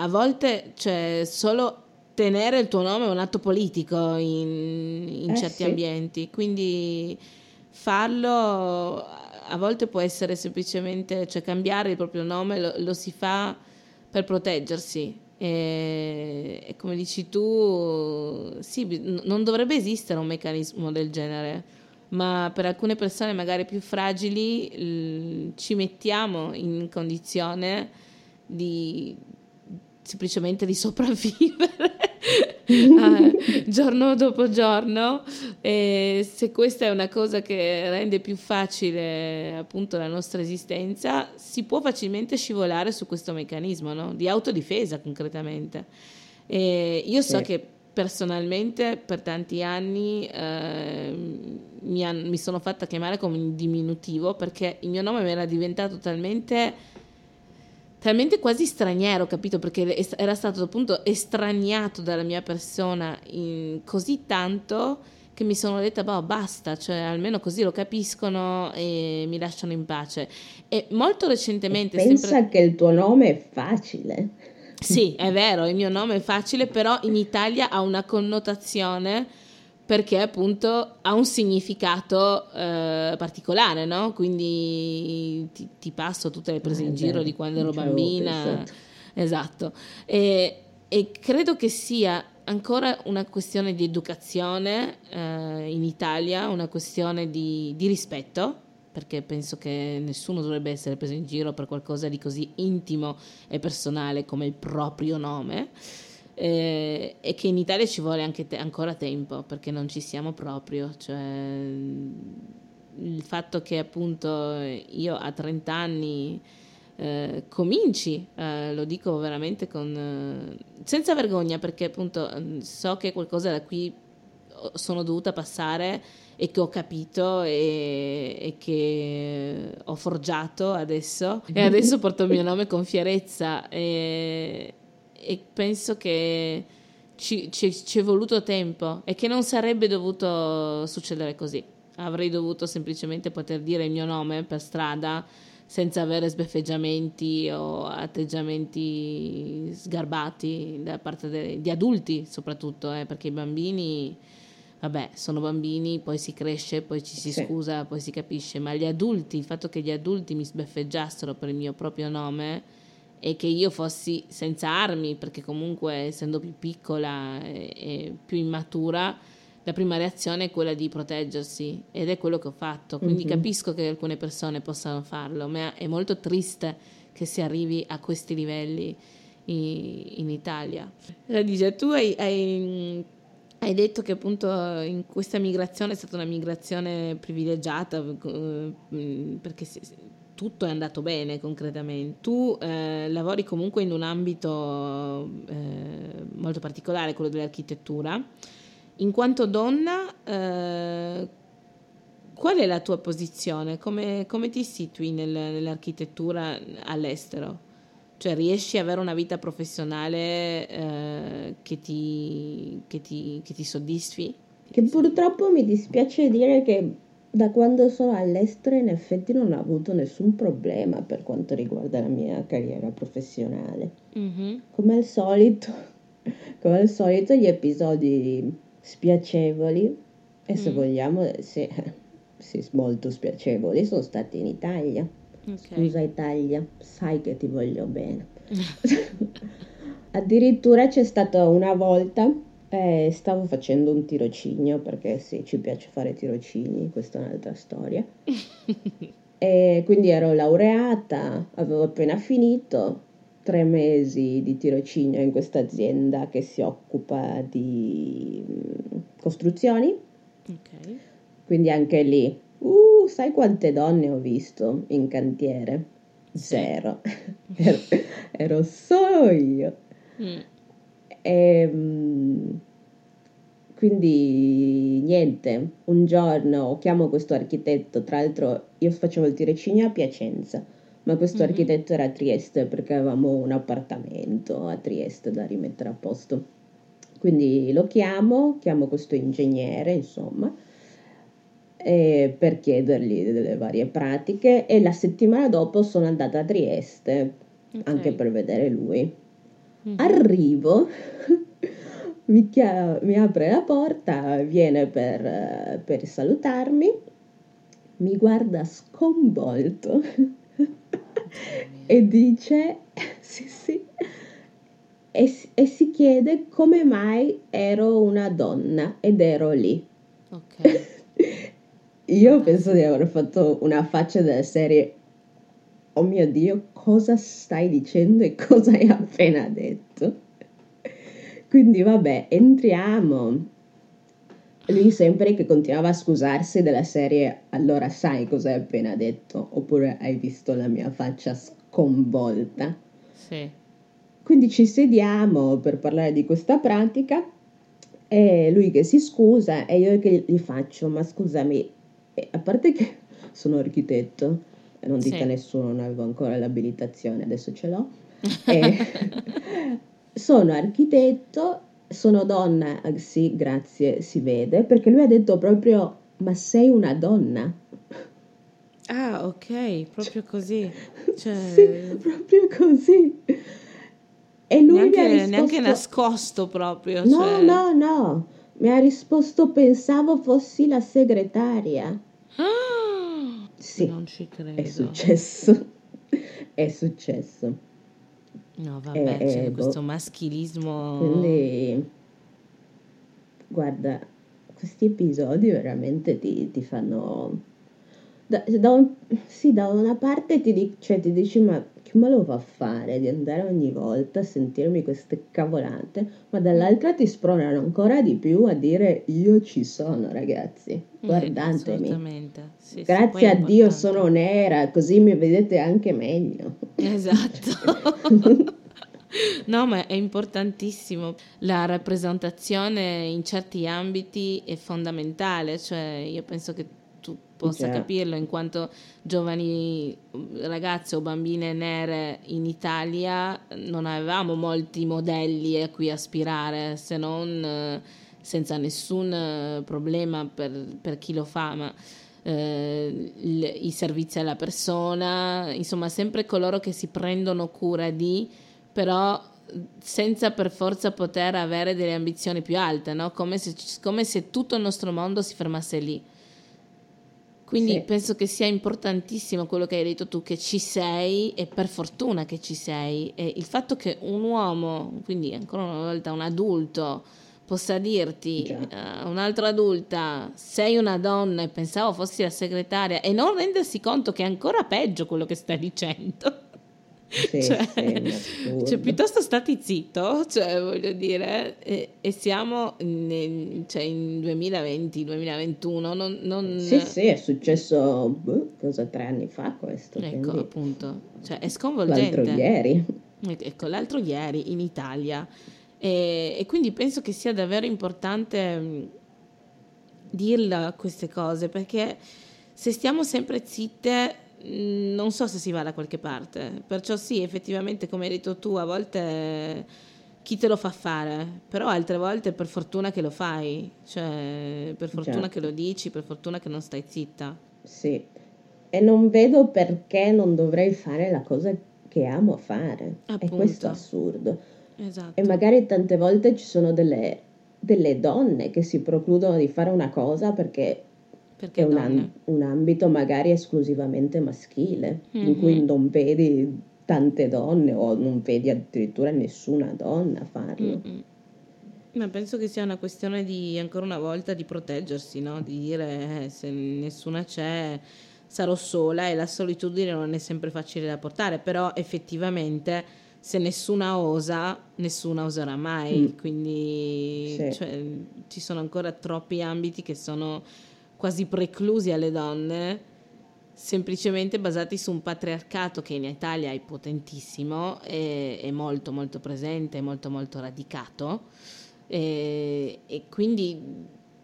a volte cioè, solo tenere il tuo nome è un atto politico in, in eh, certi sì. ambienti, quindi farlo a volte può essere semplicemente, cioè cambiare il proprio nome lo, lo si fa per proteggersi. E, e, come dici tu, sì, non dovrebbe esistere un meccanismo del genere, ma per alcune persone magari più fragili l- ci mettiamo in condizione di, semplicemente di sopravvivere eh, giorno dopo giorno e se questa è una cosa che rende più facile appunto la nostra esistenza si può facilmente scivolare su questo meccanismo no? di autodifesa concretamente e io so sì. che personalmente per tanti anni eh, mi, han, mi sono fatta chiamare come un diminutivo perché il mio nome mi era diventato talmente talmente quasi straniero, capito? Perché era stato appunto estraniato dalla mia persona così tanto che mi sono detta, boh, basta, cioè almeno così lo capiscono e mi lasciano in pace. E molto recentemente... E pensa sempre... che il tuo nome è facile. Sì, è vero, il mio nome è facile, però in Italia ha una connotazione perché appunto ha un significato eh, particolare, no? Quindi ti, ti, passo tutte le prese in giro di quando ero bambina. Esatto. E, e, credo che sia ancora una questione di educazione eh, in Italia, una questione di, di rispetto, perché penso che nessuno dovrebbe essere preso in giro per qualcosa di così intimo e personale come il proprio nome eh, e che in Italia ci vuole anche te- ancora tempo perché non ci siamo proprio. Cioè, il fatto che appunto io a 30 anni eh, cominci, eh, lo dico veramente con, eh, senza vergogna perché appunto so che qualcosa da qui sono dovuta passare e che ho capito e, e, che ho forgiato adesso e adesso porto il mio nome con fierezza e, e penso che ci, ci, ci, è voluto tempo e che non sarebbe dovuto succedere così. Avrei dovuto semplicemente poter dire il mio nome per strada senza avere sbeffeggiamenti o atteggiamenti sgarbati da parte de, di adulti soprattutto, eh, perché i bambini, vabbè, sono bambini, poi si cresce, poi ci si sì. scusa, poi si capisce, ma gli adulti, il fatto che gli adulti mi sbeffeggiassero per il mio proprio nome e che io fossi senza armi, perché comunque essendo più piccola e, e, più immatura, la prima reazione è quella di proteggersi ed è quello che ho fatto. Quindi mm-hmm. capisco che alcune persone possano farlo, ma è molto triste che si arrivi a questi livelli in, in Italia. Dice, tu hai, hai Hai detto che appunto in questa migrazione è stata una migrazione privilegiata eh, perché tutto è andato bene concretamente. Tu eh, lavori comunque in un ambito eh, molto particolare, quello dell'architettura. In quanto donna, eh, qual è la tua posizione? Come, come ti situi nel, nell'architettura all'estero? Cioè riesci ad avere una vita professionale eh, che, ti, che, ti, che ti soddisfi? Che purtroppo mi dispiace dire che da quando sono all'estero in effetti non ho avuto nessun problema per quanto riguarda la mia carriera professionale. Mm-hmm. Come al solito, come al solito gli episodi spiacevoli e se mm. vogliamo, sì, sì, molto spiacevoli sono stati in Italia. Okay. Scusa Italia, sai che ti voglio bene. Addirittura c'è stata una volta, eh, stavo facendo un tirocinio perché sì, ci piace fare tirocini, questa è un'altra storia. e quindi ero laureata, avevo appena finito tre mesi di tirocinio in questa azienda che si occupa di mm, costruzioni. Okay. Quindi anche lì Uh, sai quante donne ho visto in cantiere? Zero. ero, ero, solo io. Mm. E, ehm, quindi niente, un giorno chiamo questo architetto, tra l'altro io facevo il tirocinio a Piacenza, ma questo mm-hmm. architetto era a Trieste perché avevamo un appartamento a Trieste da rimettere a posto. Quindi lo chiamo, chiamo questo ingegnere, insomma, eh, per chiedergli delle varie pratiche e la settimana dopo sono andata a Trieste okay. anche per vedere lui. Mm-hmm. Arrivo, mi, chia- mi, apre la porta, viene per, per salutarmi, mi guarda sconvolto e dice sì sì e, e, si chiede come mai ero una donna ed ero lì. Ok. Io penso di aver fatto una faccia della serie Oh mio Dio, cosa stai dicendo e cosa hai appena detto? Quindi vabbè, entriamo. Lui sempre che continuava a scusarsi della serie Allora sai cosa hai appena detto? Oppure hai visto la mia faccia sconvolta? Sì. Quindi ci sediamo per parlare di questa pratica e lui che si scusa e io che gli faccio Ma scusami, a parte che sono architetto, non dite sì. a nessuno, non avevo ancora l'abilitazione, adesso ce l'ho. sono architetto, sono donna, ah, sì, grazie, si vede, perché lui ha detto proprio, ma sei una donna. Ah, ok, proprio così. Cioè... sì, proprio così. E lui neanche, mi ha risposto... neanche nascosto proprio. No, cioè... no, no. Mi ha risposto, pensavo fossi la segretaria. Sì, non ci credo. È successo. è successo. No, vabbè, e, c'è boh. questo maschilismo. Quindi, guarda, questi episodi veramente ti, ti fanno... Da, da, un, sì, da una parte ti, cioè, ti dici, ma che me lo fa fare di andare ogni volta a sentirmi queste cavolate, ma dall'altra ti spronano ancora di più a dire io ci sono ragazzi, eh, guardatemi. Assolutamente. Sì, Grazie a Dio sono nera, così mi vedete anche meglio. Esatto. No, ma è importantissimo. La rappresentazione in certi ambiti è fondamentale, cioè io penso che possa Già. capirlo in quanto giovani ragazze o bambine nere in Italia non avevamo molti modelli a cui aspirare se non eh, senza nessun eh, problema per, per chi lo fa ma eh, il, i servizi alla persona insomma sempre coloro che si prendono cura di però senza per forza poter avere delle ambizioni più alte, no? come, se, come se tutto il nostro mondo si fermasse lì. Quindi sì. penso che sia importantissimo quello che hai detto tu, che ci sei e per fortuna che ci sei. E il fatto che un uomo, quindi ancora una volta un adulto, possa dirti a uh, un'altra adulta sei una donna e pensavo fossi la segretaria e non rendersi conto che è ancora peggio quello che stai dicendo. Sì, cioè, sì, cioè, piuttosto stati zitto, cioè, voglio dire, e, e siamo nel, cioè, in 2020, 2021, non, non... Sì, sì, è successo, boh, cosa, tre anni fa questo. Ecco, appunto, cioè, è sconvolgente. L'altro ieri. Ecco, l'altro ieri in Italia. E, e quindi penso che sia davvero importante dirla queste cose, perché se stiamo sempre zitte Mm, non so se si va da qualche parte. Perciò sì, effettivamente, come hai detto tu, a volte chi te lo fa fare, però altre volte per fortuna che lo fai, cioè per fortuna Già. che lo dici, per fortuna che non stai zitta. Sì, e non vedo perché non dovrei fare la cosa che amo fare. Appunto. È questo assurdo. Esatto. E magari tante volte ci sono delle, delle donne che si precludono di fare una cosa perché perché è un, un, ambito magari esclusivamente maschile, mm-hmm. in cui non vedi tante donne o non vedi addirittura nessuna donna farlo. Mm-hmm. Ma penso che sia una questione di, ancora una volta, di proteggersi, no? di dire eh, se nessuna c'è sarò sola e la solitudine non è sempre facile da portare, però effettivamente se nessuna osa, nessuna oserà mai, mm. quindi sì. cioè, ci sono ancora troppi ambiti che sono quasi preclusi alle donne, semplicemente basati su un patriarcato che in Italia è potentissimo, è, è molto molto presente, è molto molto radicato e, e quindi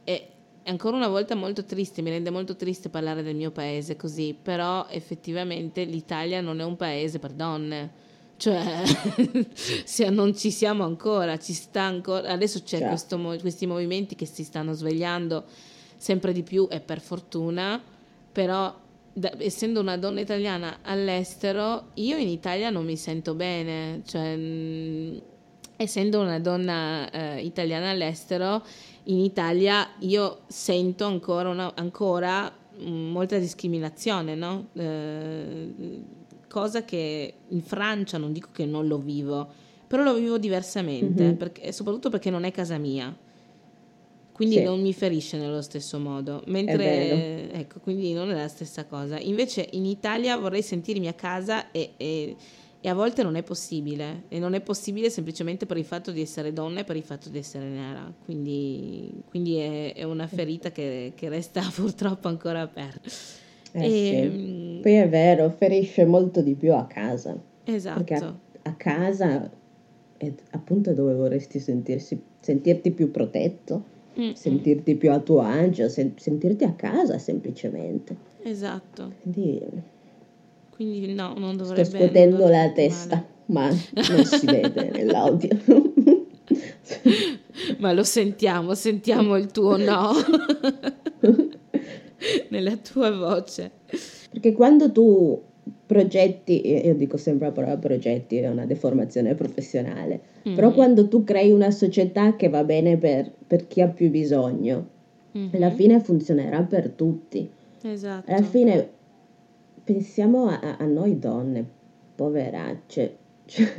è, è ancora una volta molto triste, mi rende molto triste parlare del mio paese così, però effettivamente l'Italia non è un paese per donne. Cioè, se non ci siamo ancora, ci sta ancora. Adesso c'è certo. questo, questi movimenti che si stanno svegliando sempre di più e per fortuna, però da, essendo una donna italiana all'estero, io in Italia non mi sento bene, cioè mh, essendo una donna eh, italiana all'estero, in Italia io sento ancora, una, ancora mh, molta discriminazione, no? Eh, cosa che in Francia non dico che non lo vivo, però lo vivo diversamente, mm-hmm. perché, soprattutto perché non è casa mia quindi sì. non mi ferisce nello stesso modo, mentre ecco, quindi non è la stessa cosa. Invece in Italia vorrei sentirmi a casa e, e, e, a volte non è possibile, e non è possibile semplicemente per il fatto di essere donna e per il fatto di essere nera, quindi, quindi è, è, una ferita che, che, resta purtroppo ancora aperta. Eh e, sì. Ehm, Poi è vero, ferisce molto di più a casa. Esatto. Perché a, a casa è appunto dove vorresti sentirsi, sentirti più protetto Mm-mm. sentirti più a tuo agio, sen- sentirti a casa semplicemente. Esatto. Quindi, Quindi no, non dovrebbe... Sto scuotendo la testa, ma non si vede nell'audio. ma lo sentiamo, sentiamo il tuo no nella tua voce. Perché quando tu progetti, io dico sempre la parola progetti, è una deformazione professionale, mm-hmm. però quando tu crei una società che va bene per, per chi ha più bisogno, mm-hmm. alla fine funzionerà per tutti. Esatto. Alla fine pensiamo a, a noi donne, poveracce, cioè,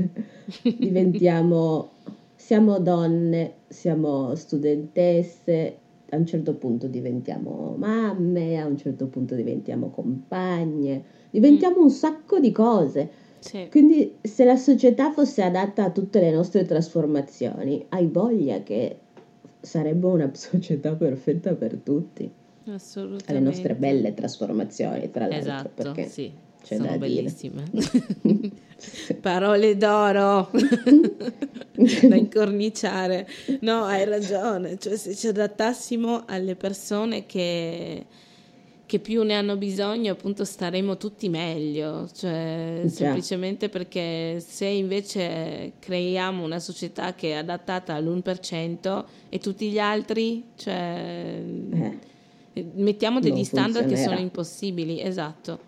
diventiamo, siamo donne, siamo studentesse, a un certo punto diventiamo mamme, a un certo punto diventiamo compagne diventiamo mm. un sacco di cose. Sì. Quindi se la società fosse adatta a tutte le nostre trasformazioni, hai voglia che sarebbe una società perfetta per tutti. Assolutamente. Alle nostre belle trasformazioni, tra l'altro. Esatto, perché sì. C'è Sono bellissime. Parole d'oro da incorniciare. No, hai ragione. Cioè, se ci adattassimo alle persone che che più ne hanno bisogno, appunto staremo tutti meglio, cioè Già. semplicemente perché se invece creiamo una società che è adattata all'1% e tutti gli altri, cioè eh, mettiamo degli standard che sono impossibili, esatto.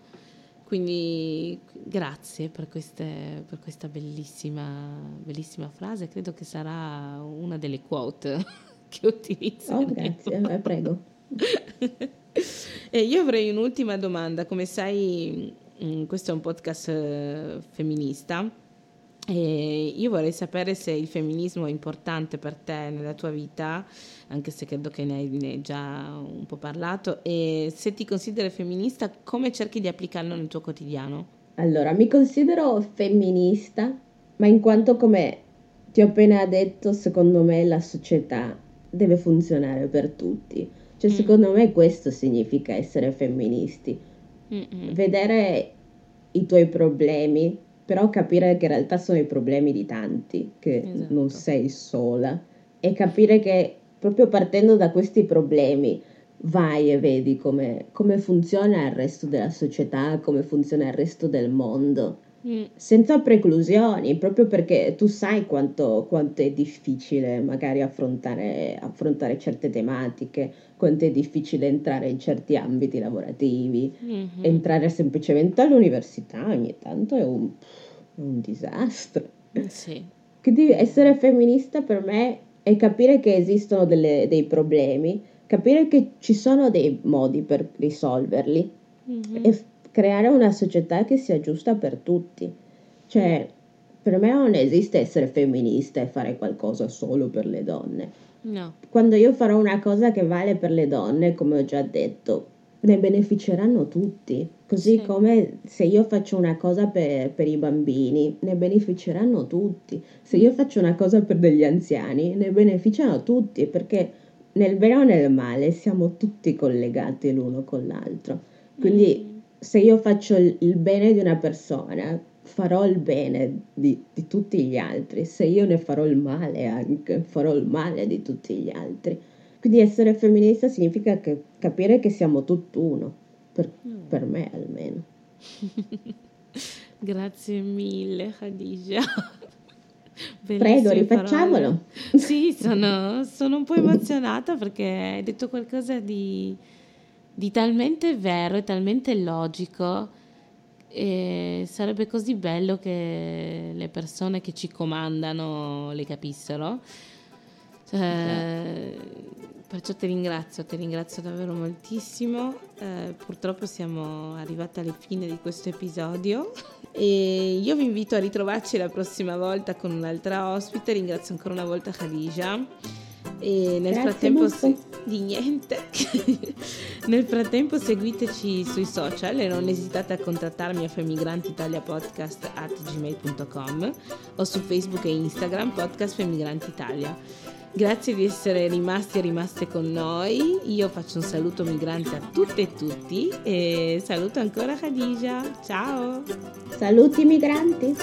Quindi grazie per, queste, per questa bellissima, bellissima frase, credo che sarà una delle quote che utilizzo. Oh, grazie, eh, prego. E io avrei un'ultima domanda, come sai mm, questo è un podcast eh, femminista e io vorrei sapere se il femminismo è importante per te nella tua vita, anche se credo che ne hai, ne hai già un po' parlato, e se ti consideri femminista come cerchi di applicarlo nel tuo quotidiano? Allora, mi considero femminista, ma in quanto come ti ho appena detto, secondo me la società deve funzionare per tutti. Cioè, mm. secondo me questo significa essere femministi. Mm-mm. Vedere i tuoi problemi, però capire che in realtà sono i problemi di tanti, che esatto. non sei sola. E capire che proprio partendo da questi problemi vai e vedi come, come funziona il resto della società, come funziona il resto del mondo, mm. senza preclusioni, proprio perché tu sai quanto, quanto è difficile magari affrontare, affrontare, certe tematiche, quanto è difficile entrare in certi ambiti lavorativi, mm-hmm. entrare semplicemente all'università ogni tanto è un, un disastro. Sì. Quindi essere femminista per me è capire che esistono delle, dei problemi capire che ci sono dei modi per risolverli mm-hmm. e f- creare una società che sia giusta per tutti. Cioè, per me non esiste essere femminista e fare qualcosa solo per le donne. No. Quando io farò una cosa che vale per le donne, come ho già detto, ne beneficeranno tutti. Così sì. come se io faccio una cosa per, per, i bambini, ne beneficeranno tutti. Se io faccio una cosa per degli anziani, ne beneficiano tutti, perché nel bene o nel male siamo tutti collegati l'uno con l'altro. Quindi mm. se io faccio il bene di una persona, farò il bene di, di, tutti gli altri. Se io ne farò il male anche, farò il male di tutti gli altri. Quindi essere femminista significa che, capire che siamo tutt'uno, per, mm. per me almeno. Grazie mille Khadija. Prego, rifacciamolo. Parole. Sì, sono, sono, un po' emozionata perché hai detto qualcosa di, di talmente vero e talmente logico. E sarebbe così bello che le persone che ci comandano le capissero. Eh, perciò ti ringrazio, ti ringrazio davvero moltissimo. Eh, purtroppo siamo arrivati alla fine di questo episodio. E io vi invito a ritrovarci la prossima volta con un'altra ospite. Ringrazio ancora una volta Khadija. E nel Grazie frattempo se... di niente. nel frattempo seguiteci sui social e non esitate a contattarmi a femigrantitaliapodcast at gmail.com o su Facebook e Instagram podcast Femigranti Italia. Grazie di essere rimasti e rimaste con noi. Io faccio un saluto migrante a tutte e tutti e saluto ancora Khadija. Ciao! Saluti migranti!